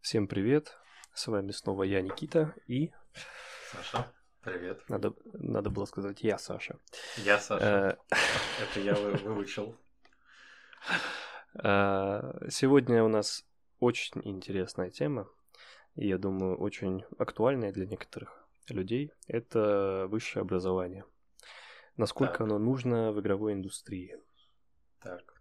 Всем привет! С вами снова я, Никита, и... Саша, привет. Надо, надо было сказать я, Саша. Я Саша. Э, Это я выучил. Э, сегодня у нас очень интересная тема, и я думаю, очень актуальная для некоторых людей. Это высшее образование. Насколько так. оно нужно в игровой индустрии. Так.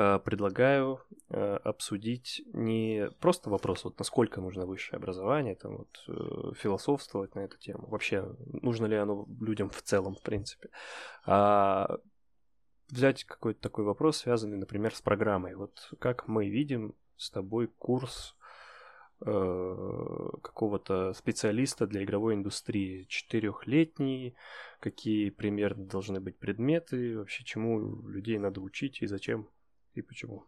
Э, предлагаю э, обсудить не просто вопрос, вот насколько нужно высшее образование, там вот э, философствовать на эту тему, вообще нужно ли оно людям в целом, в принципе, а взять какой-то такой вопрос, связанный, например, с программой. Вот как мы видим с тобой курс какого-то специалиста для игровой индустрии четырехлетний, какие примерно должны быть предметы, вообще чему людей надо учить и зачем и почему?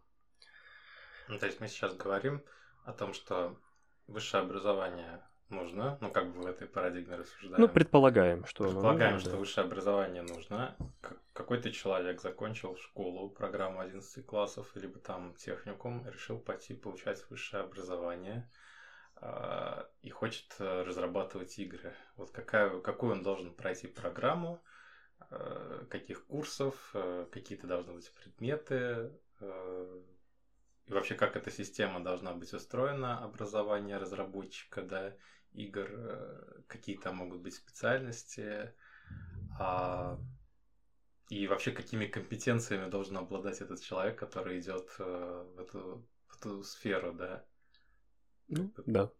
Ну, то есть мы сейчас говорим о том, что высшее образование нужно, ну как бы в этой парадигме рассуждаем. Ну, предполагаем, что Предполагаем, нужно, что да. высшее образование нужно. Какой-то человек закончил школу, программу 11 классов, либо там техникум, решил пойти получать высшее образование э, и хочет э, разрабатывать игры. Вот какая, какую он должен пройти программу, э, каких курсов, э, какие-то должны быть предметы, и вообще как эта система должна быть устроена, образование разработчика, да, игр, э, какие там могут быть специальности, а, и вообще какими компетенциями должен обладать этот человек, который идет э, в эту, в эту сферу, да. Ну, да.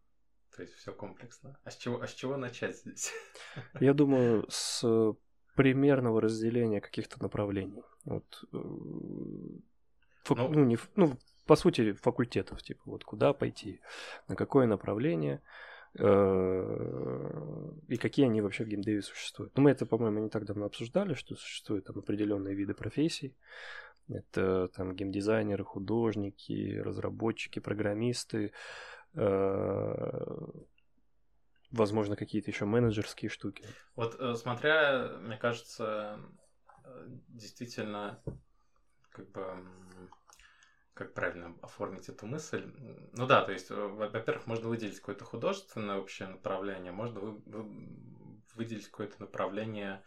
То есть все комплексно. А с чего, а с чего начать здесь? Я думаю, с примерного разделения каких-то направлений. Вот Фак... Ну, ну, не, ну, по сути, факультетов, типа, вот куда пойти, на какое направление, э, и какие они вообще в геймдеве существуют. Ну, мы это, по-моему, не так давно обсуждали, что существуют там определенные виды профессий. Это там геймдизайнеры, художники, разработчики, программисты, э, возможно, какие-то еще менеджерские штуки. Вот э, смотря, мне кажется, действительно как бы как правильно оформить эту мысль. Ну да, то есть, э, во-первых, можно выделить какое-то художественное общее направление, можно вы, вы, выделить какое-то направление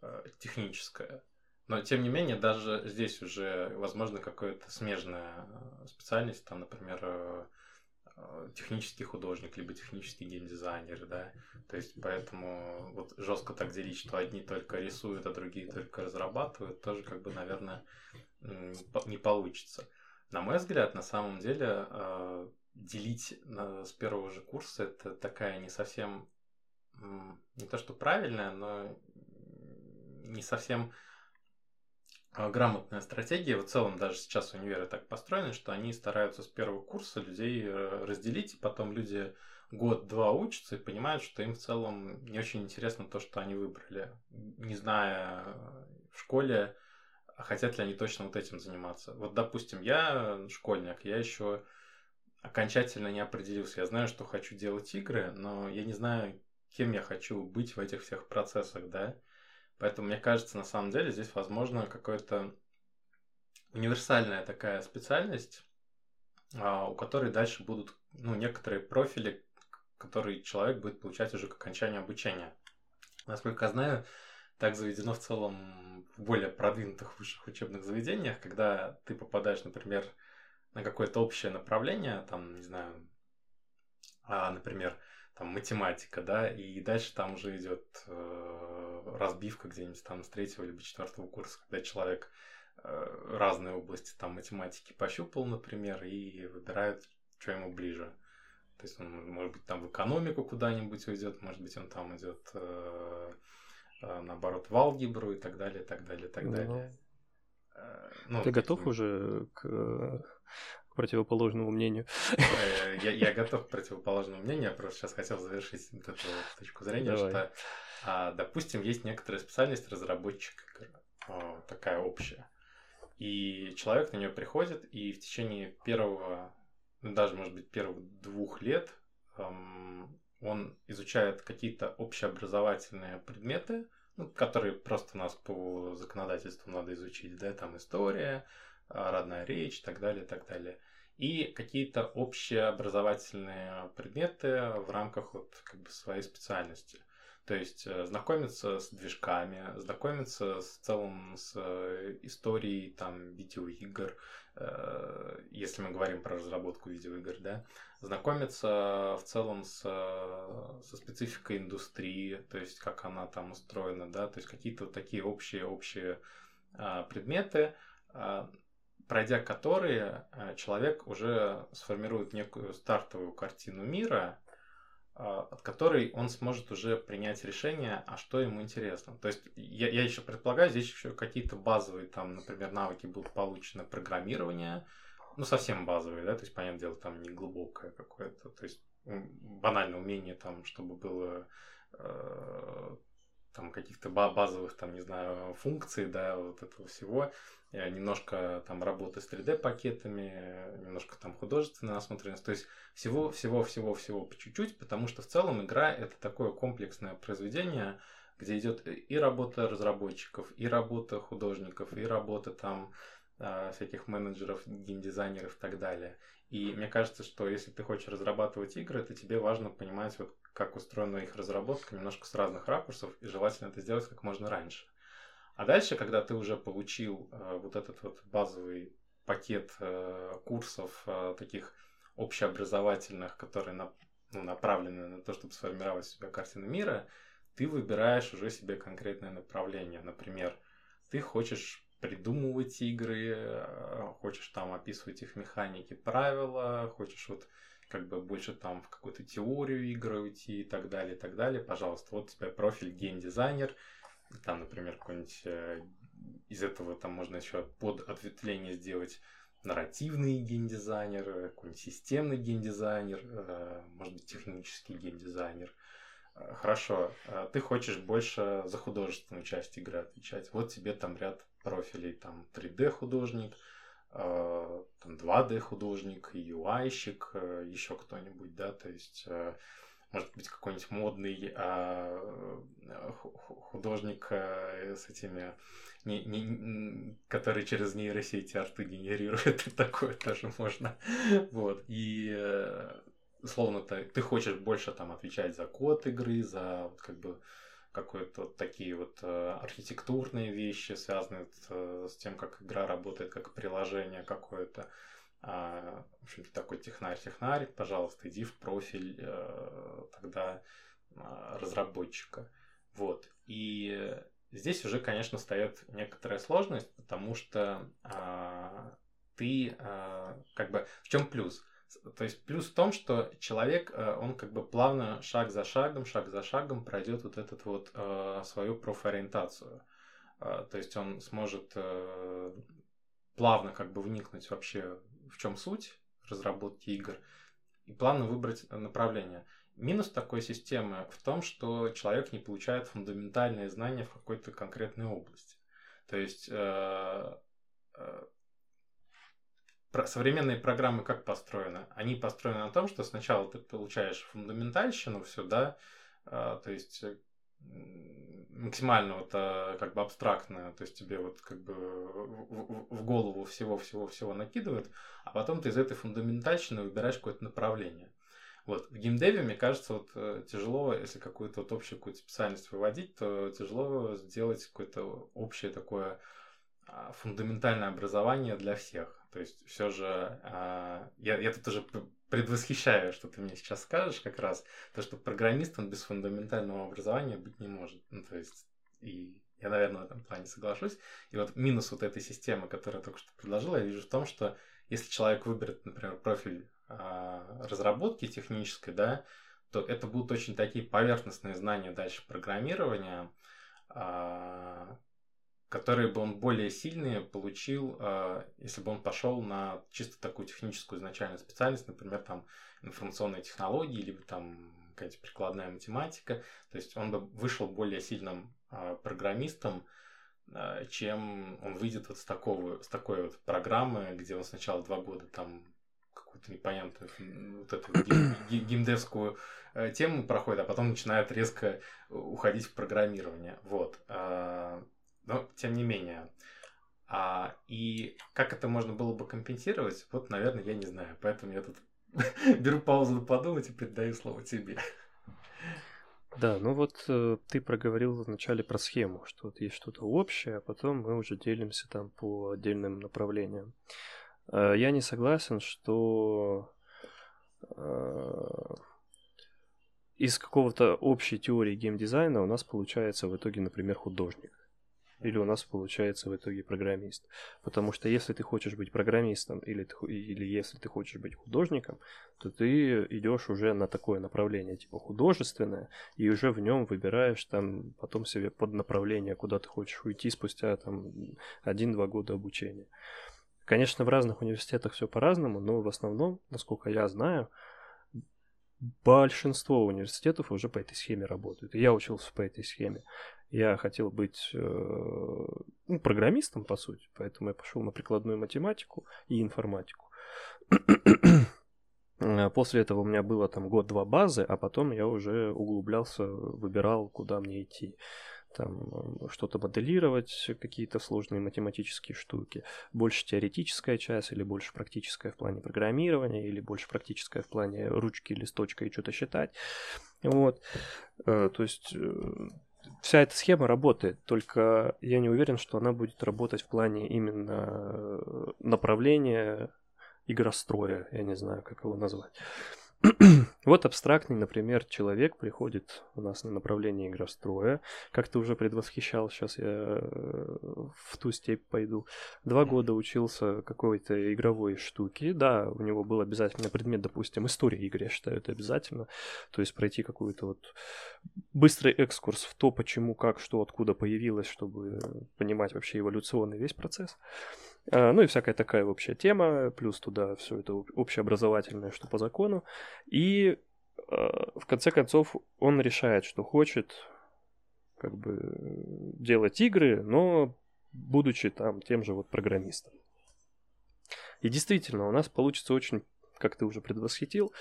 э, техническое. Но, тем не менее, даже здесь уже возможно какая-то смежная э, специальность, там, например, э, технический художник, либо технический геймдизайнер, да. То есть, поэтому вот жестко так делить, что одни только рисуют, а другие только разрабатывают, тоже, как бы, наверное, не получится. На мой взгляд, на самом деле, э, делить с первого же курса это такая не совсем, не то что правильная, но не совсем э, грамотная стратегия. В целом даже сейчас универы так построены, что они стараются с первого курса людей э, разделить, и потом люди год-два учатся и понимают, что им в целом не очень интересно то, что они выбрали, не зная в школе, а хотят ли они точно вот этим заниматься. Вот, допустим, я школьник, я еще окончательно не определился. Я знаю, что хочу делать игры, но я не знаю, кем я хочу быть в этих всех процессах, да. Поэтому, мне кажется, на самом деле здесь возможно какая-то универсальная такая специальность, а, у которой дальше будут ну, некоторые профили, которые человек будет получать уже к окончанию обучения. Насколько я знаю, так заведено в целом в более продвинутых высших учебных заведениях, когда ты попадаешь, например, на какое-то общее направление, там, не знаю, а, например, там математика, да, и дальше там уже идет э, разбивка где-нибудь там с третьего либо четвертого курса, когда человек э, разные области там математики пощупал, например, и выбирает, что ему ближе. То есть он, может быть, там в экономику куда-нибудь уйдет, может быть, он там идет э, а, наоборот, в алгебру и так далее, так далее, так ну, далее. А, ну, Ты готов уже к, к противоположному мнению? Э, я, я готов к противоположному мнению, я просто сейчас хотел завершить вот эту точку зрения, Давай. что, а, допустим, есть некоторая специальность разработчик игр, такая общая. И человек на нее приходит, и в течение первого, ну, даже, может быть, первых двух лет он изучает какие-то общеобразовательные предметы, ну, которые просто у нас по законодательству надо изучить, да, там история, а, родная речь, так далее, так далее. И какие-то общеобразовательные предметы в рамках вот как бы своей специальности. То есть э, знакомиться с движками, знакомиться в целом с э, историей там видеоигр, э, если мы говорим про разработку видеоигр, да, знакомиться в целом с, со спецификой индустрии, то есть как она там устроена, да, то есть какие-то вот такие общие общие а, предметы, а, пройдя которые человек уже сформирует некую стартовую картину мира, а, от которой он сможет уже принять решение, а что ему интересно. То есть я, я еще предполагаю, здесь еще какие-то базовые, там, например, навыки будут получены программирование, ну, совсем базовые, да, то есть, понятное дело, там не глубокое какое-то, то есть банальное умение там, чтобы было э, там каких-то базовых, там, не знаю, функций, да, вот этого всего, Э, немножко там работы с 3D-пакетами, немножко там художественная насмотренность. То есть всего, всего, всего, всего по чуть-чуть, потому что в целом игра это такое комплексное произведение, где идет и работа разработчиков, и работа художников, и работа там э, всяких менеджеров, геймдизайнеров и так далее. И мне кажется, что если ты хочешь разрабатывать игры, то тебе важно понимать, вот, как устроена их разработка немножко с разных ракурсов, и желательно это сделать как можно раньше. А дальше, когда ты уже получил э, вот этот вот базовый пакет э, курсов э, таких общеобразовательных, которые на, ну, направлены на то, чтобы сформировать у себя картину мира, ты выбираешь уже себе конкретное направление. Например, ты хочешь придумывать игры, э, хочешь там описывать их механики, правила, хочешь вот как бы больше там в какую-то теорию игры уйти и так далее, и так далее. Пожалуйста, вот у тебя профиль геймдизайнер, там, например, какой-нибудь э, из этого там можно еще под ответвление сделать нарративный геймдизайнер, какой-нибудь системный геймдизайнер, э, может быть, технический геймдизайнер. Э, хорошо, ты хочешь больше за художественную часть игры отвечать. Вот тебе там ряд профилей, там 3D художник, там 2D художник, UI-щик, еще кто-нибудь, да, то есть может быть, какой-нибудь модный художник с этими, не, не, который через нейросети арты генерирует, такое тоже можно. Вот. И э, словно ты, ты хочешь больше там отвечать за код игры, за как бы какие-то вот такие вот э, архитектурные вещи, связанные с тем, как игра работает, как приложение какое-то. А, в общем-то, такой технарь-технарь, пожалуйста, иди в профиль э, тогда а, разработчика. Вот. И здесь уже, конечно, встает некоторая сложность, потому что а, ты как бы в чем плюс? То есть плюс в том, что человек, э, он как бы плавно, шаг за шагом, шаг за шагом пройдет вот этот вот э, свою профориентацию. То есть он сможет э, плавно как бы вникнуть вообще в чем суть разработки игр, и плавно выбрать направление. Минус такой системы в том, что человек не получает фундаментальные знания в какой-то конкретной области. То есть э, э, современные программы как построены? Они построены на том, что сначала ты получаешь фундаментальщину все, да, э, то есть максимально вот а, как бы абстрактное, то есть тебе вот как бы в, в голову всего-всего-всего накидывают, а потом ты из этой фундаментальщины выбираешь какое-то направление. Вот. В геймдеве, мне кажется, вот э, тяжело, если какую-то вот общую какую-то специальность выводить, то тяжело сделать какое-то общее такое а, фундаментальное образование для всех. То есть все же а, я, я тут уже предвосхищаю, что ты мне сейчас скажешь как раз, то, что программист, он без фундаментального образования быть не может. Ну, то есть, и я, наверное, в этом плане соглашусь. И вот минус вот этой системы, которую я только что предложил, я вижу в том, что если человек выберет, например, профиль а, разработки технической, да, то это будут очень такие поверхностные знания дальше программирования, а, которые бы он более сильные получил, а, если бы он пошел на чисто такую техническую изначальную специальность, например, там информационные технологии, либо там какая-то прикладная математика. То есть он бы вышел более сильным а, программистом, а, чем он выйдет вот с, такого, с такой вот программы, где он сначала два года там какую-то непонятную вот эту геймдевскую э, тему проходит, а потом начинает резко уходить в программирование. Вот. Но, тем не менее, А, и как это можно было бы компенсировать, вот, наверное, я не знаю. Поэтому я тут беру паузу подумать и передаю слово тебе. Да, ну вот э, ты проговорил вначале про схему, что вот есть что-то общее, а потом мы уже делимся там по отдельным направлениям. Э, я не согласен, что э, из какого-то общей теории геймдизайна у нас получается в итоге, например, художник или у нас получается в итоге программист. Потому что если ты хочешь быть программистом или, ты, или если ты хочешь быть художником, то ты идешь уже на такое направление, типа художественное, и уже в нем выбираешь там потом себе под направление, куда ты хочешь уйти спустя там один-два года обучения. Конечно, в разных университетах все по-разному, но в основном, насколько я знаю, большинство университетов уже по этой схеме работают. Я учился по этой схеме. Я хотел быть э, ну, программистом, по сути, поэтому я пошел на прикладную математику и информатику. Э, после этого у меня было там год-два базы, а потом я уже углублялся, выбирал, куда мне идти там э, что-то моделировать, какие-то сложные математические штуки, больше теоретическая часть или больше практическая в плане программирования, или больше практическая в плане ручки, листочка и что-то считать. Вот. Э, то есть э, вся эта схема работает, только я не уверен, что она будет работать в плане именно направления игростроя, я не знаю, как его назвать. Вот абстрактный, например, человек приходит у нас на направление игростроя. Как ты уже предвосхищал, сейчас я э, в ту степь пойду. Два года учился какой-то игровой штуки. Да, у него был обязательно предмет, допустим, история игры, я считаю, это обязательно. То есть пройти какую-то вот быстрый экскурс в то, почему, как, что, откуда появилось, чтобы понимать вообще эволюционный весь процесс. А, ну и всякая такая общая тема, плюс туда все это общеобразовательное, что по закону. И а, в конце концов он решает, что хочет как бы делать игры, но будучи там тем же вот программистом. И действительно, у нас получится очень, как ты уже предвосхитил,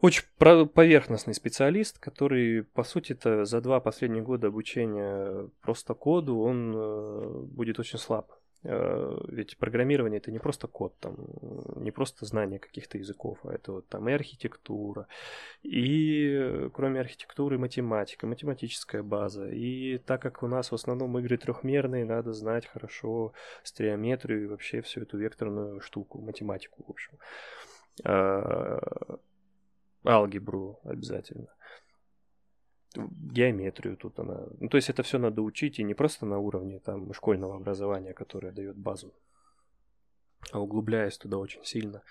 очень поверхностный специалист, который, по сути-то, за два последних года обучения просто коду, он э, будет очень слаб. Э, ведь программирование это не просто код, там, не просто знание каких-то языков, а это вот там и архитектура, и кроме архитектуры математика, математическая база. И так как у нас в основном игры трехмерные, надо знать хорошо стереометрию и вообще всю эту векторную штуку, математику, в общем. А, алгебру обязательно геометрию тут она. Ну, то есть это все надо учить и не просто на уровне там школьного образования, которое дает базу, а углубляясь туда очень сильно.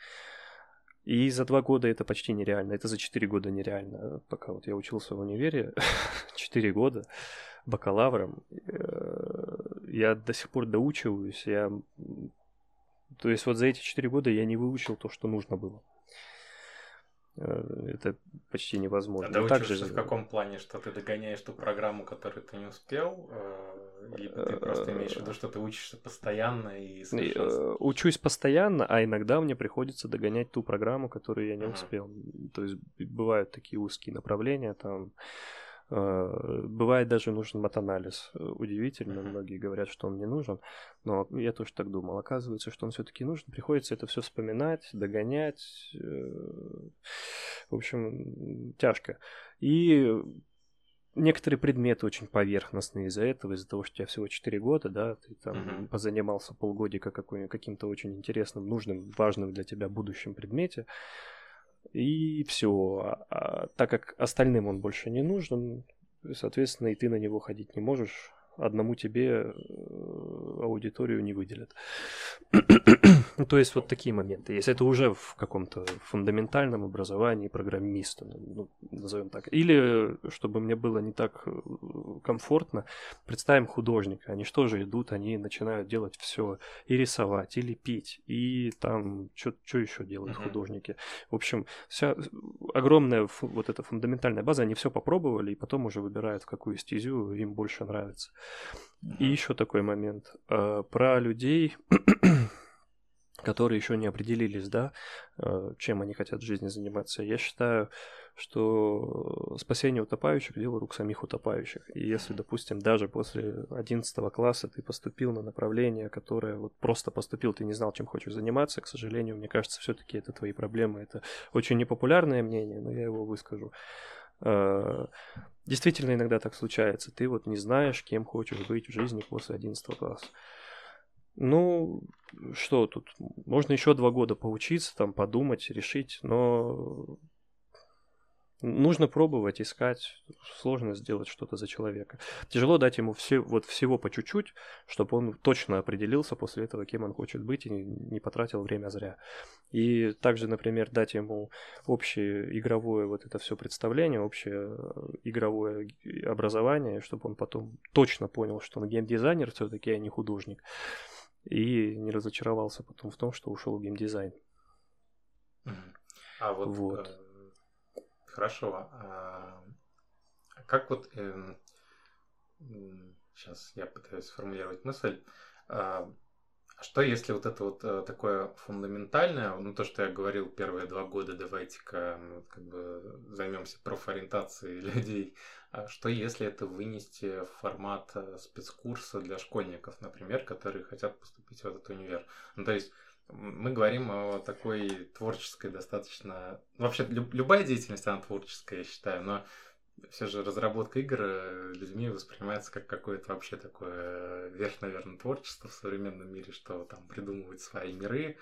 И за два года это почти нереально. Это за четыре года нереально. Пока вот я учился в универе, четыре года бакалавром, э, я до сих пор доучиваюсь. Я... То есть вот за эти четыре года я не выучил то, что нужно было. Э, это почти невозможно. А доучиваешься Также... в каком плане, что ты догоняешь ту программу, которую ты не успел, э, или ты просто имеешь в виду, что ты учишься постоянно и э, Учусь постоянно, а иногда мне приходится догонять ту программу, которую я не успел. То есть бывают такие узкие направления, там Э, бывает даже нужен матанализ. Удивительно, многие говорят, что он не нужен, но я тоже так думал. Оказывается, что он все-таки нужен. Приходится это все вспоминать, догонять. Э, в общем, тяжко. И некоторые предметы очень поверхностные из-за этого, из-за того, что у тебя всего 4 года, да, ты там uh-huh. позанимался полгодика каким-то очень интересным, нужным, важным для тебя будущим предмете, и все. А, так как остальным он больше не нужен, соответственно, и ты на него ходить не можешь, одному тебе э, аудиторию не выделят. ну, то есть вот такие моменты есть. Это уже в каком-то фундаментальном образовании программиста, ну, назовем так. Или, чтобы мне было не так э, комфортно, представим художника. Они что же идут, они начинают делать все и рисовать, и лепить, и там что еще делают uh-huh. художники. В общем, вся огромная вот эта фундаментальная база, они все попробовали, и потом уже выбирают, в какую стезю им больше нравится. И еще такой момент. А, про людей которые еще не определились, да, э, чем они хотят в жизни заниматься. Я считаю, что спасение утопающих – дело рук самих утопающих. И если, допустим, даже после 11 класса ты поступил на направление, которое вот просто поступил, ты не знал, чем хочешь заниматься, к сожалению, мне кажется, все-таки это твои проблемы. Это очень непопулярное мнение, но я его выскажу. Э, действительно, иногда так случается. Ты вот не знаешь, кем хочешь быть в жизни после 11 класса. Ну, что тут? Можно еще два года поучиться, там, подумать, решить, но Нужно пробовать, искать. Сложно сделать что-то за человека. Тяжело дать ему все, вот всего по чуть-чуть, чтобы он точно определился после этого, кем он хочет быть, и не, не потратил время зря. И также, например, дать ему общее игровое вот это все представление, общее э, игровое образование, чтобы он потом точно понял, что он геймдизайнер все-таки, а не художник. И не разочаровался потом в том, что ушел в геймдизайн. А вот, вот. Хорошо. А как вот... Э, сейчас я пытаюсь сформулировать мысль. А, что если вот это вот э, такое фундаментальное, ну то, что я говорил первые два года, давайте-ка ну, как бы займемся профориентацией людей, а что если это вынести в формат э, спецкурса для школьников, например, которые хотят поступить в этот универ? Ну то есть мы говорим о такой творческой достаточно... Вообще, любая деятельность, она творческая, я считаю, но все же разработка игр э, людьми воспринимается как какое-то вообще такое верх, наверное, творчество в современном мире, что там придумывать свои миры,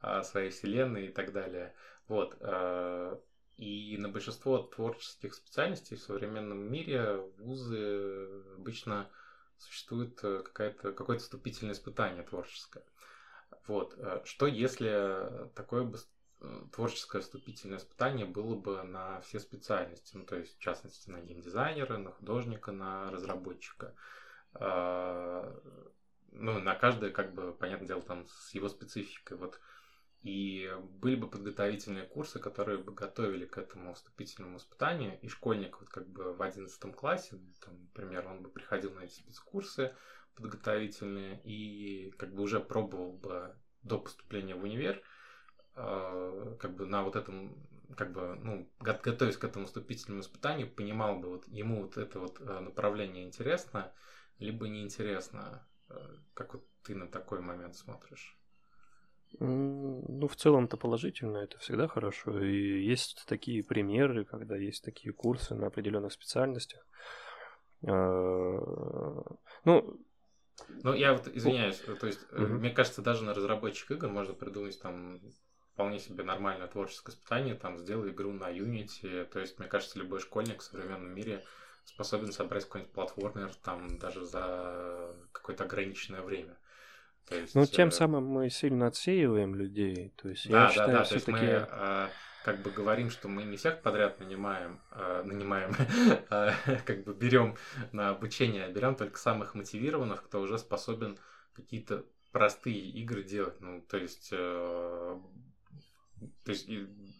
а, свои вселенные и так далее. Вот. Э, и на большинство творческих специальностей в современном мире вузы обычно существует э, какое-то какое-то вступительное испытание творческое. Вот. Э, что если такое бы творческое вступительное испытание было бы на все специальности, ну, то есть, в частности, на геймдизайнера, на художника, на разработчика. А, ну, на каждое, как бы, понятное дело, там, с его спецификой. Вот. И были бы подготовительные курсы, которые бы готовили к этому вступительному испытанию, и школьник вот как бы в одиннадцатом классе, там, например, он бы приходил на эти спецкурсы, подготовительные и как бы уже пробовал бы до поступления в универ, э, как бы на вот этом, как бы, ну, готовясь к этому вступительному испытанию, понимал бы, вот ему вот это вот э, направление интересно, либо неинтересно. Э, как вот ты на такой момент смотришь? Ну, в целом-то положительно, это всегда хорошо. И есть такие примеры, когда есть такие курсы на определенных специальностях. Ну, ну, я вот извиняюсь, то есть, угу. мне кажется, даже на разработчик игр можно придумать там вполне себе нормальное творческое испытание, там, сделай игру на Unity, то есть, мне кажется, любой школьник в современном мире способен собрать какой-нибудь платформер там даже за какое-то ограниченное время. То есть, ну, тем э... самым мы сильно отсеиваем людей. То есть, да, я да, считаю, да, есть мы э, как бы говорим, что мы не всех подряд нанимаем, э, нанимаем, э, как бы берем на обучение, а берем только самых мотивированных, кто уже способен какие-то простые игры делать. Ну, то есть, э, то есть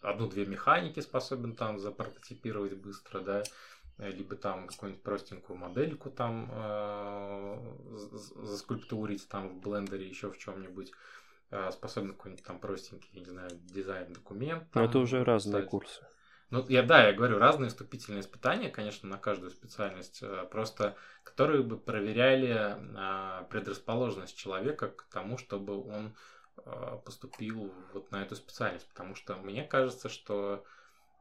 одну-две механики способен там запрототипировать быстро, да, либо там какую-нибудь простенькую модельку там э, заскульптурить там в блендере, еще в чем-нибудь. Э, способен какой-нибудь там простенький, я не знаю, дизайн документ. Но это уже разные писать. курсы. Ну, я, да, я говорю, разные вступительные испытания, конечно, на каждую специальность, э, просто которые бы проверяли а, предрасположенность человека к тому, чтобы он а, поступил вот на эту специальность. Потому что мне кажется, что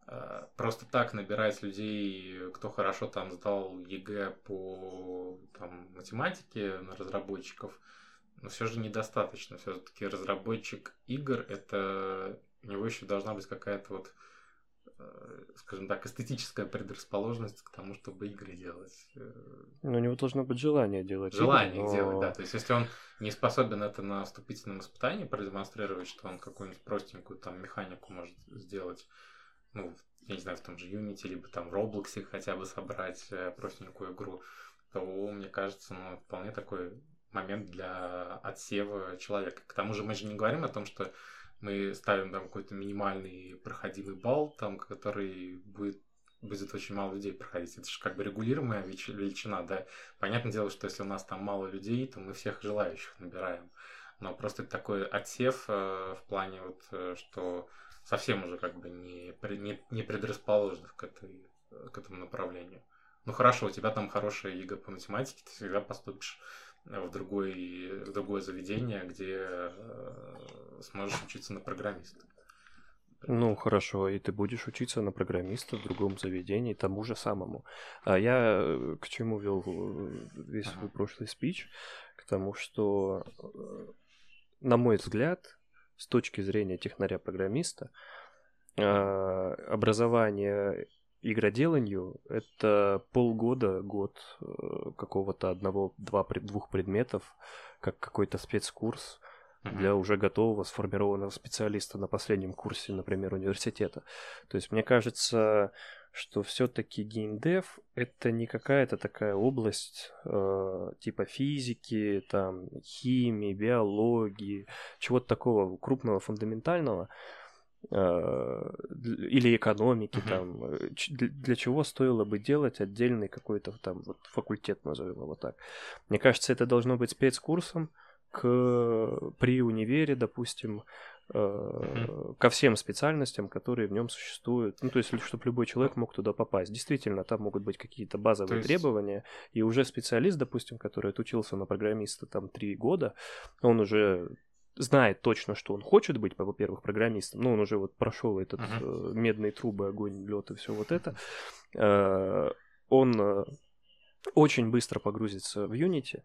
а, просто так набирать людей, кто хорошо там сдал ЕГЭ по там, математике на разработчиков – но все же недостаточно. Все-таки разработчик игр это у него еще должна быть какая-то вот, э, скажем так, эстетическая предрасположенность к тому, чтобы игры делать. Э. Но у него должно быть желание делать. Желание игры, но... делать, да. То есть, если он не способен это на вступительном испытании продемонстрировать, что он какую-нибудь простенькую там механику может сделать, ну, я не знаю, в том же Unity, либо там в Roblox хотя бы собрать э, простенькую игру, то, мне кажется, ну, вполне такой момент для отсева человека. К тому же мы же не говорим о том, что мы ставим там какой-то минимальный проходимый балл, там, который будет будет очень мало людей проходить. Это же как бы регулируемая величина, да. Понятное дело, что если у нас там мало людей, то мы всех желающих набираем. но просто такой отсев э, в плане вот, э, что совсем уже как бы не, не, не предрасположен к, этой, к этому направлению. Ну хорошо, у тебя там хорошая ЕГЭ по математике, ты всегда поступишь в, другой, в другое заведение, где э, сможешь учиться на программиста. Ну, хорошо, и ты будешь учиться на программиста в другом заведении, тому же самому. А я э, к чему вел э, весь свой прошлый спич? К тому, что, на мой взгляд, с точки зрения технаря-программиста, образование игроделанию это полгода, год э, какого-то одного, два, двух предметов, как какой-то спецкурс для уже готового сформированного специалиста на последнем курсе, например, университета. То есть мне кажется, что все-таки геймдев это не какая-то такая область э, типа физики, там химии, биологии, чего-то такого крупного, фундаментального, Э, или экономики uh-huh. там, э, для чего стоило бы делать отдельный какой-то там вот факультет, назовем его так. Мне кажется, это должно быть спецкурсом к при универе, допустим, uh-huh. ко всем специальностям, которые в нем существуют. Ну, то есть, чтобы любой человек мог туда попасть. Действительно, там могут быть какие-то базовые есть... требования, и уже специалист, допустим, который отучился на программиста там три года, он уже знает точно, что он хочет быть, во-первых, программистом, ну, он уже вот прошел этот uh-huh. э, медные трубы, огонь, лед и все вот это, э, он э, очень быстро погрузится в Unity,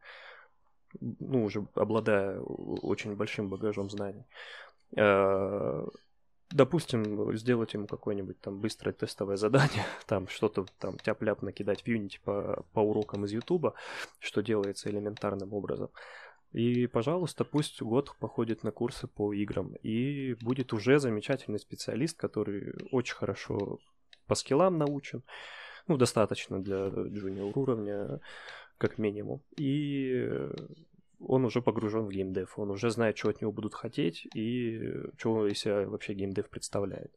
ну, уже обладая очень большим багажом знаний. Э, допустим, сделать ему какое-нибудь там быстрое тестовое задание, там что-то там тяп-ляп накидать в Unity по, по урокам из YouTube, что делается элементарным образом. И, пожалуйста, пусть год походит на курсы по играм. И будет уже замечательный специалист, который очень хорошо по скиллам научен. Ну, достаточно для джуниор уровня, как минимум. И он уже погружен в геймдев, он уже знает, что от него будут хотеть и что из себя вообще геймдев представляет.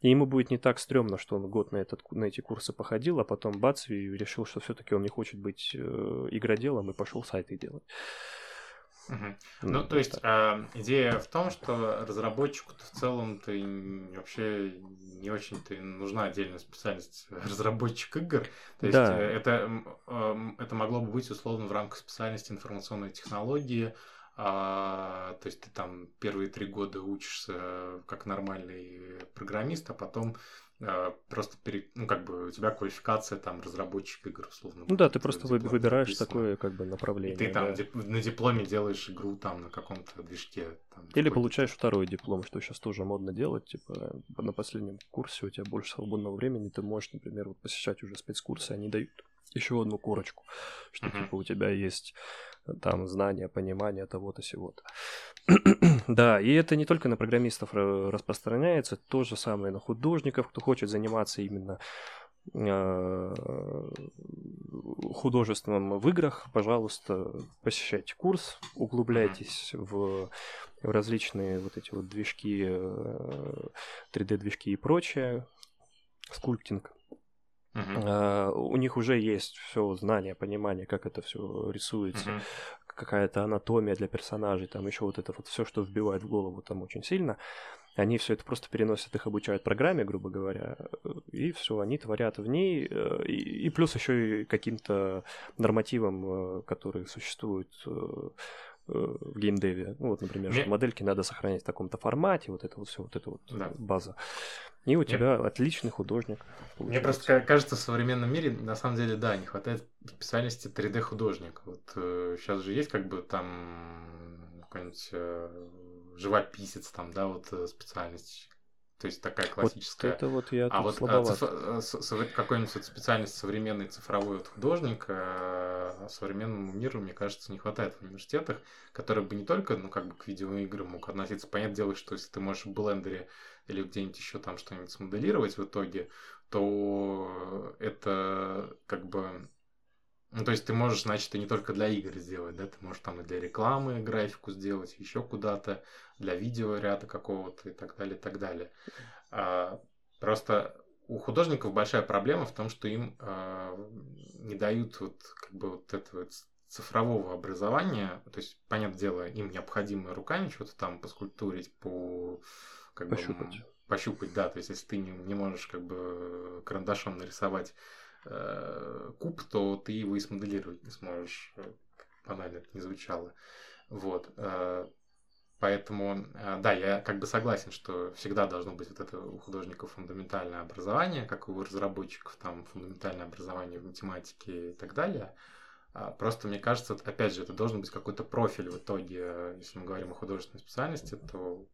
И ему будет не так стрёмно, что он год на, этот, на эти курсы походил, а потом бац, и решил, что все-таки он не хочет быть э, игроделом и пошел сайты делать. Угу. Ну, то есть э, идея в том, что разработчику в целом-то вообще не очень-то нужна отдельная специальность разработчик игр. То есть да. Э, это, э, это могло бы быть условно в рамках специальности информационной технологии. А, то есть ты там первые три года учишься как нормальный программист, а потом просто пере... ну как бы у тебя квалификация там разработчик игр условно. Ну да, ты просто выбираешь написано. такое как бы направление. И ты там да. на дипломе делаешь игру там на каком-то движке. Там, Или получаешь второй диплом, что сейчас тоже модно делать, типа на последнем курсе у тебя больше свободного времени, ты можешь, например, вот посещать уже спецкурсы, они дают еще одну корочку, что uh-huh. типа у тебя есть там знания, понимание того-то, сего-то. да, и это не только на программистов распространяется, то же самое на художников, кто хочет заниматься именно а, художеством в играх, пожалуйста, посещайте курс, углубляйтесь в различные вот эти вот движки, 3D-движки э, и прочее, скульптинг. Uh-huh. Uh, у них уже есть все знание, понимание, как это все рисуется, uh-huh. какая-то анатомия для персонажей, там еще вот это вот все, что вбивает в голову там очень сильно. Они все это просто переносят, их обучают программе, грубо говоря, и все, они творят в ней, э, и, и плюс еще и каким-то нормативам, э, которые существуют в геймдеве. Ну, вот, например, Мне... модельки надо сохранять в таком-то формате, вот это вот все, вот эта вот да. база. И у тебя Мне... отличный художник. Получается. Мне просто кажется, в современном мире, на самом деле, да, не хватает специальности 3D-художник. Вот э, сейчас же есть как бы там какой-нибудь э, живописец, там, да, вот э, специальность то есть такая классическая. Вот это вот я а вот а, циф... какой-нибудь вот специальность современный цифровой вот художник а, современному миру, мне кажется, не хватает в университетах, который бы не только, ну, как бы к видеоиграм мог относиться. Понятное дело, что если ты можешь в блендере или где-нибудь еще там что-нибудь смоделировать в итоге, то это как бы ну, то есть ты можешь, значит, и не только для игр сделать, да, ты можешь там и для рекламы графику сделать, еще куда-то, для видео ряда какого-то и так далее, и так далее. А, просто у художников большая проблема в том, что им а, не дают вот как бы вот этого цифрового образования, то есть, понятное дело, им необходимо руками что-то там поскультурить, по как пощупать. Бы, пощупать, да, то есть если ты не, не можешь как бы карандашом нарисовать э, куб, то ты его и смоделировать не сможешь, э, банально это не звучало. Вот. Э, поэтому, да, я как бы согласен, что всегда должно быть вот это у художников фундаментальное образование, как у разработчиков там фундаментальное образование в математике и так далее. А, просто мне кажется, опять же, это должен быть какой-то профиль в итоге. Если мы говорим о художественной специальности, то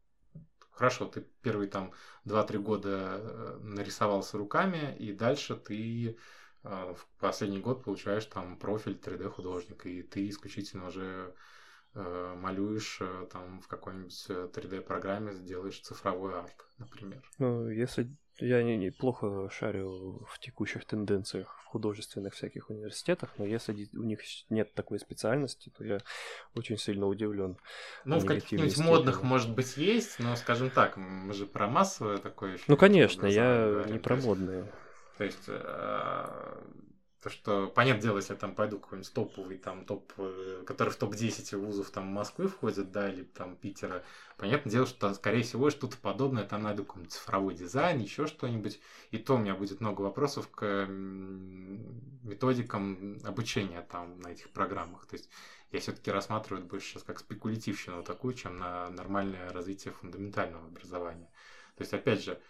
Хорошо, ты первые там 2-3 года э, нарисовался руками, и дальше ты э, в последний год получаешь там профиль 3D художника, и ты исключительно уже э, малюешь там в какой-нибудь 3D программе, сделаешь цифровой арт, например. Ну, если я не, не плохо шарю в текущих тенденциях в художественных всяких университетах, но если у них нет такой специальности, то я очень сильно удивлен. Ну, в каких-нибудь модных, может быть, есть, но, скажем так, мы же про массовое такое. Ну, конечно, я говорим. не про модные. То есть, э, то, что, понятное дело, если я там пойду какой-нибудь топовый, там, топ, э, который в топ-10 вузов там Москвы входит, да, или там Питера, понятное дело, что, скорее всего, что-то подобное, там найду какой-нибудь цифровой дизайн, еще что-нибудь, и то у меня будет много вопросов к методикам обучения там на этих программах. То есть я все-таки рассматриваю это больше сейчас как спекулятивщину такую, чем на нормальное развитие фундаментального образования. То есть, опять же,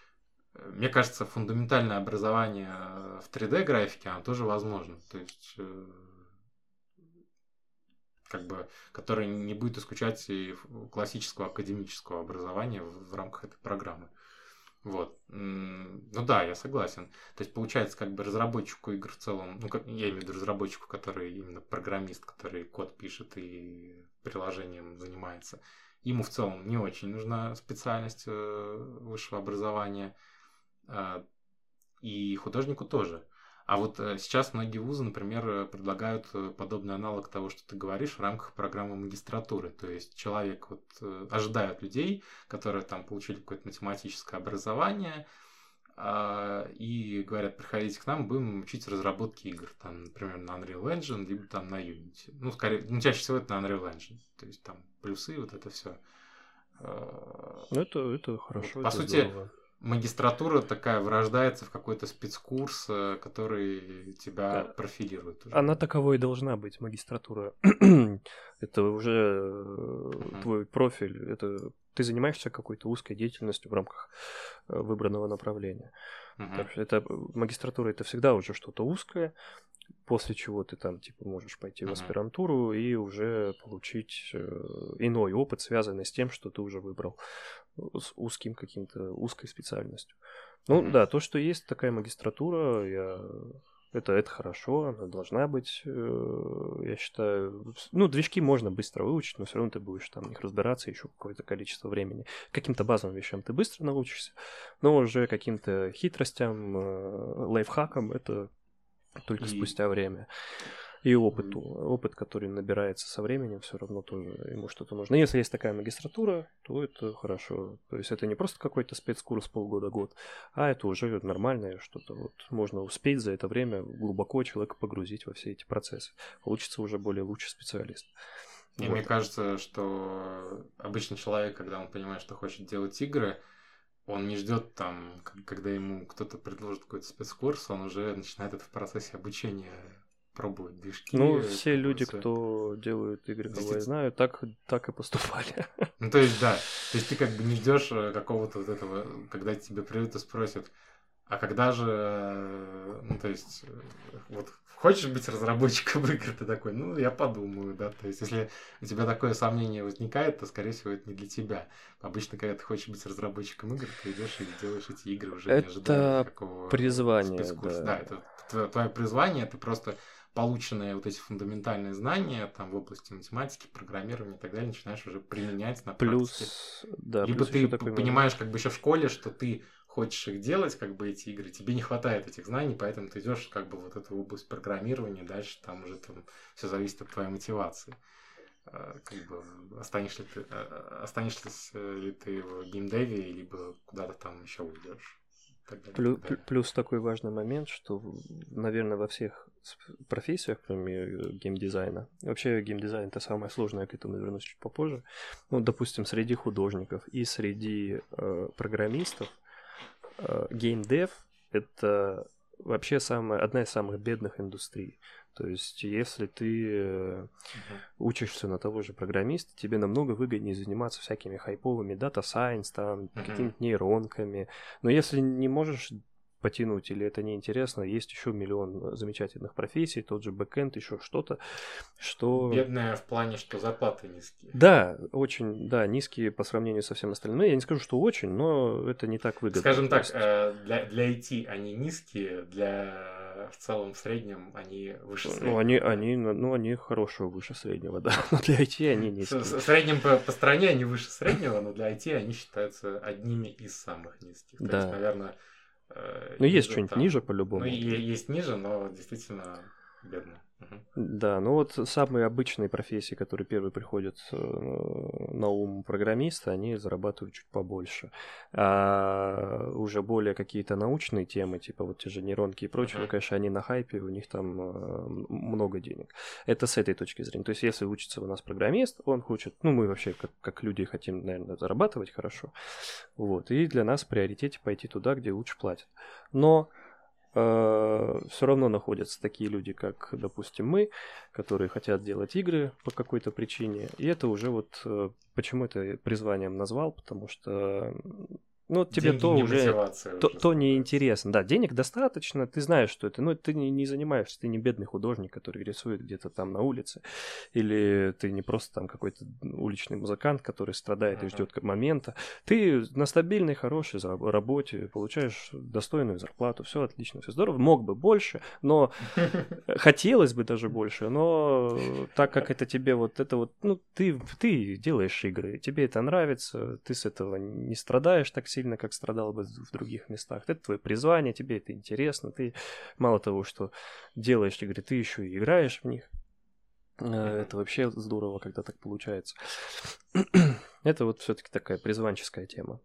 мне кажется, фундаментальное образование э, в 3D-графике, оно тоже возможно. То есть, э, как бы, которое не будет исключать и классического академического образования в, в рамках этой программы. Вот. Ну да, я согласен. То есть, получается, как бы разработчику игр в целом, ну, как, я имею в виду разработчику, который именно программист, который код пишет и приложением занимается, ему в целом не очень нужна специальность э, высшего образования – и художнику тоже. А вот э, сейчас многие вузы, например, э, предлагают э, подобный аналог того, что ты говоришь, в рамках программы магистратуры. То есть человек вот ожидают людей, которые там получили какое-то математическое образование, а, и говорят, приходите к нам, будем учить разработки игр, там, например, на Unreal Engine, либо там на Unity. Ну, скорее, ну, чаще всего это на Unreal Engine. То есть там плюсы, вот это все. А, ну, это, это хорошо. Вот, по это сути, здорово магистратура такая вырождается в какой-то спецкурс, э, который тебя да. профилирует. Уже. Она таковой и должна быть, магистратура. это уже uh-huh. твой профиль, это ты занимаешься какой-то узкой деятельностью в рамках э, выбранного направления. Uh-huh. Это магистратура это всегда уже что-то узкое, после чего ты там типа можешь пойти uh-huh. в аспирантуру и уже получить иной опыт, связанный с тем, что ты уже выбрал с узким каким-то узкой специальностью. Ну uh-huh. да, то, что есть такая магистратура, я это, это хорошо, она должна быть, э, я считаю. Ну, движки можно быстро выучить, но все равно ты будешь там в них разбираться еще какое-то количество времени. Каким-то базовым вещам ты быстро научишься, но уже каким-то хитростям, э, лайфхакам это только и... спустя время. И опыту. Опыт, который набирается со временем, все равно тоже ему что-то нужно. Если есть такая магистратура, то это хорошо. То есть это не просто какой-то спецкурс полгода-год, а это уже нормальное что-то. Вот можно успеть за это время глубоко человека погрузить во все эти процессы. Получится уже более лучший специалист. И вот. мне кажется, что обычный человек, когда он понимает, что хочет делать игры, он не ждет там, когда ему кто-то предложит какой-то спецкурс, он уже начинает это в процессе обучения пробовать движки. Ну, все люди, кто делают игры, кого я знаю, так, так и поступали. Ну, то есть, да. То есть ты как бы не ждешь э, какого-то вот этого, когда тебе придут и спросят, а когда же, э, ну, то есть, э, вот хочешь быть разработчиком игр, ты такой, ну, я подумаю, да, то есть, если у тебя такое сомнение возникает, то, скорее всего, это не для тебя. Обычно, когда ты хочешь быть разработчиком игр, ты идешь и делаешь эти игры уже это не ожидая никакого призвание, спецкурса. Да. да, это твое призвание, ты просто полученные вот эти фундаментальные знания там в области математики, программирования и так далее начинаешь уже применять на плюс, практике. Да, Либо ты понимаешь как бы еще в школе, что ты хочешь их делать, как бы эти игры, тебе не хватает этих знаний, поэтому ты идешь как бы вот эту область программирования, дальше там уже там все зависит от твоей мотивации. А, как бы останешься ли ты, а, останешься ли ты в геймдеве, либо куда-то там еще уйдешь. Плюс, плюс такой важный момент, что, наверное, во всех профессиях, кроме э, геймдизайна, вообще геймдизайн это самое сложное, к этому вернусь чуть попозже. Ну, допустим, среди художников и среди э, программистов э, геймдев это вообще самая, одна из самых бедных индустрий. То есть, если ты uh-huh. учишься на того же программиста, тебе намного выгоднее заниматься всякими хайповыми data science, там, uh-huh. какими-то нейронками. Но если не можешь потянуть, или это неинтересно, есть еще миллион замечательных профессий, тот же бэкэнд, еще что-то, что... Бедная в плане, что зарплаты низкие. Да, очень, да, низкие по сравнению со всем остальным. Я не скажу, что очень, но это не так выгодно. Скажем так, э, для, для IT они низкие, для в целом в среднем они выше ну, среднего. Ну, они, они, ну, они хорошего выше среднего, да. Но для IT они низкие. В среднем по, по стране они выше среднего, но для IT они считаются одними из самых низких. То да. есть, наверное, Э, ну, есть что-нибудь ниже по-любому. Ну, есть ниже, но действительно бедно. Да, ну вот самые обычные профессии, которые первые приходят э, на ум программиста, они зарабатывают чуть побольше. А уже более какие-то научные темы, типа вот те же нейронки и прочее, uh-huh. конечно, они на хайпе, у них там э, много денег. Это с этой точки зрения. То есть, если учится у нас программист, он хочет, ну, мы вообще как, как люди хотим, наверное, зарабатывать хорошо. Вот. И для нас в приоритете пойти туда, где лучше платят. Но Э, все равно находятся такие люди, как, допустим, мы, которые хотят делать игры по какой-то причине. И это уже вот э, почему это призванием назвал, потому что ну, тебе Деньги то не уже, то, то неинтересно. Да, денег достаточно, ты знаешь, что это. Но ты не, не занимаешься, ты не бедный художник, который рисует где-то там на улице. Или ты не просто там какой-то уличный музыкант, который страдает uh-huh. и ждет момента. Ты на стабильной, хорошей работе, получаешь достойную зарплату, все отлично, все здорово. Мог бы больше, но хотелось бы даже больше, но так как это тебе вот это вот, ну, ты, ты делаешь игры, тебе это нравится, ты с этого не страдаешь так сильно, как страдал бы в других местах. Это твое призвание, тебе это интересно. Ты мало того, что делаешь игры, ты еще и играешь в них. Э, это вообще здорово, когда так получается. Это вот все-таки такая призванческая тема.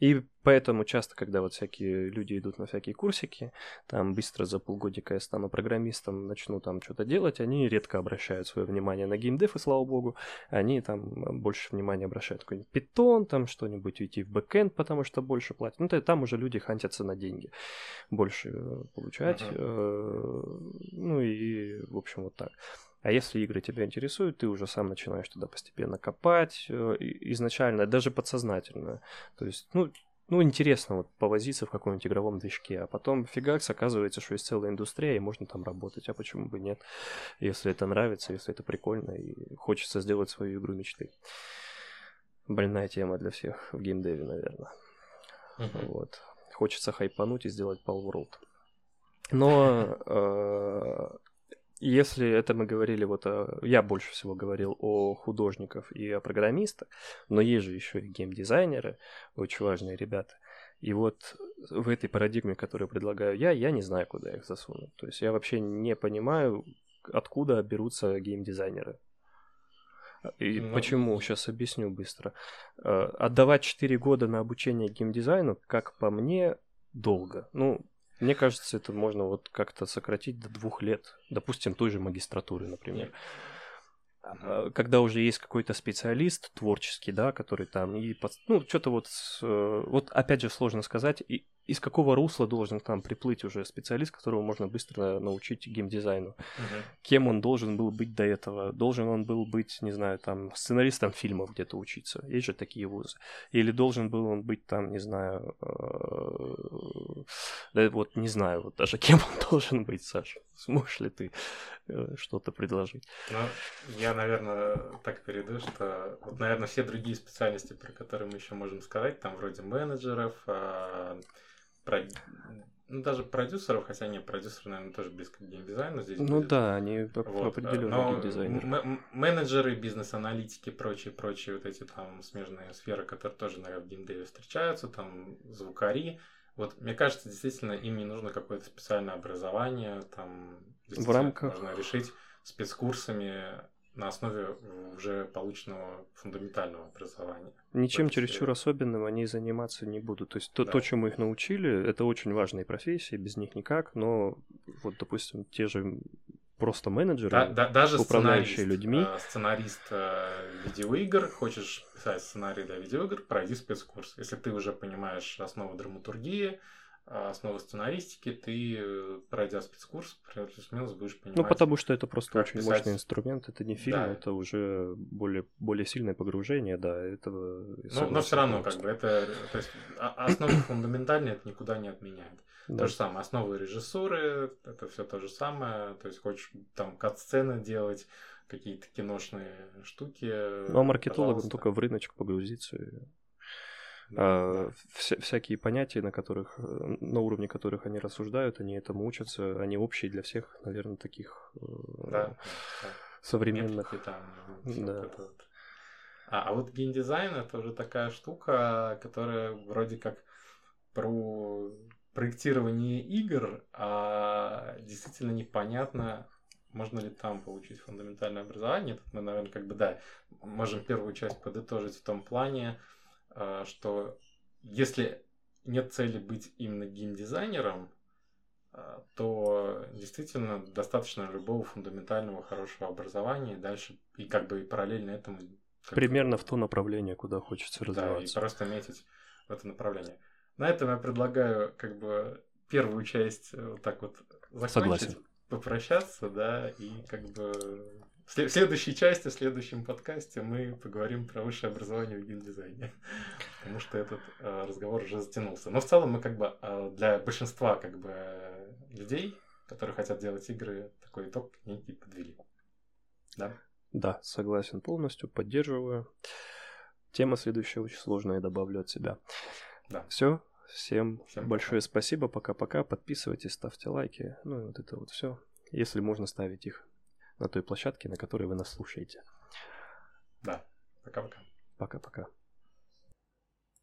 И поэтому часто, когда вот всякие люди идут на всякие курсики, там быстро за полгодика я стану программистом, начну там что-то делать, они редко обращают свое внимание на геймдев, и слава богу, они там больше внимания обращают какой-нибудь питон, там что-нибудь уйти в бэкэнд, потому что больше платят. Ну, то там уже люди хантятся на деньги, больше э, получать. Uh-huh. Ну и, в общем, вот так. А если игры тебя интересуют, ты уже сам начинаешь туда постепенно копать, э, изначально, даже подсознательно. То есть, ну, ну, интересно вот повозиться в каком-нибудь игровом движке, а потом фигакс, оказывается, что есть целая индустрия, и можно там работать, а почему бы нет, если это нравится, если это прикольно, и хочется сделать свою игру мечты. Больная тема для всех в геймдеве, наверное. Uh-huh. Вот. Хочется хайпануть и сделать Pal World. Но э, если это мы говорили, вот о, я больше всего говорил о художниках и о программистах, но есть же еще и геймдизайнеры, очень важные ребята. И вот в этой парадигме, которую предлагаю я, я не знаю, куда их засунуть. То есть я вообще не понимаю, откуда берутся геймдизайнеры. И ну, почему? Сейчас объясню быстро. Э, отдавать 4 года на обучение геймдизайну, как по мне, долго. Ну, мне кажется, это можно вот как-то сократить до двух лет. Допустим, той же магистратуры, например. Нет. Когда уже есть какой-то специалист творческий, да, который там и под... ну что-то вот, э, вот опять же сложно сказать, и из какого русла должен там приплыть уже специалист, которого можно быстро научить геймдизайну. Uh-huh. Кем он должен был быть до этого? Должен он был быть, не знаю, там, сценаристом фильмов где-то учиться. Есть же такие вузы. Или должен был он быть там, не знаю, э, да вот не знаю, вот даже кем он должен быть, Саша? Сможешь ли ты э, что-то предложить? Ну, я, наверное, так перейду, что вот, наверное, все другие специальности, про которые мы еще можем сказать, там вроде менеджеров, а, про... ну, даже продюсеров, хотя не продюсеры, наверное, тоже близко к геймдизайну здесь. Ну будет. да, они вот. определенно геймдизайнеры. менеджеры, бизнес-аналитики, прочие, прочие вот эти там смежные сферы, которые тоже, наверное, в геймдеве встречаются, там звукари. Вот, мне кажется, действительно, им не нужно какое-то специальное образование, там, в рамках... можно решить спецкурсами на основе уже полученного фундаментального образования. Ничем чересчур особенным они заниматься не будут. То есть то, да. то, чему их научили, это очень важные профессии, без них никак, но вот, допустим, те же просто менеджеры, да, да, даже управляющие людьми. Э, сценарист э, видеоигр, хочешь писать сценарий для видеоигр, пройди спецкурс. Если ты уже понимаешь основы драматургии, основы сценаристики, ты, э, пройдя спецкурс, плюс-минус будешь понимать. Ну, потому что это просто очень писать. мощный инструмент, это не фильм, да. это уже более, более сильное погружение, да, этого... Ну, но все равно, как бы, это, то есть, основы фундаментальные это никуда не отменяет. Да. То же самое, основы режиссуры, это все то же самое, то есть, хочешь там кат-сцены делать, какие-то киношные штуки. Ну, а маркетологам только в рыночек погрузиться а, вся, всякие понятия, на которых, э, на уровне которых они рассуждают, они этому учатся, они общие для всех, наверное, таких э, да, современных. Метки, там, да. Вот вот. А, а вот геймдизайн это уже такая штука, которая вроде как про проектирование игр, а действительно непонятно, можно ли там получить фундаментальное образование. Тут мы, наверное, как бы, да, можем первую часть подытожить в том плане, что если нет цели быть именно геймдизайнером, а, то действительно достаточно любого фундаментального хорошего образования и дальше и как бы и параллельно этому примерно в то направление, куда хочется развиваться. Да, и просто метить в это направление. На этом я предлагаю как бы первую часть э, вот так вот закончить, Согласен. попрощаться, да, и как бы в следующей части, в следующем подкасте мы поговорим про высшее образование в геймдизайне, потому что этот э, разговор уже затянулся. Но в целом мы как бы э, для большинства как бы людей, которые хотят делать игры, такой итог некий подвели. Да? Да, согласен полностью, поддерживаю. Тема следующая очень сложная, я добавлю от себя. Да. Все, всем, всем большое пока. спасибо, пока-пока, подписывайтесь, ставьте лайки, ну и вот это вот все. Если можно ставить их на той площадке, на которой вы нас слушаете. Да. Пока-пока. Пока-пока.